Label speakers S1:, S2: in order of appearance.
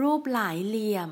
S1: รูปหลายเหลี่ยม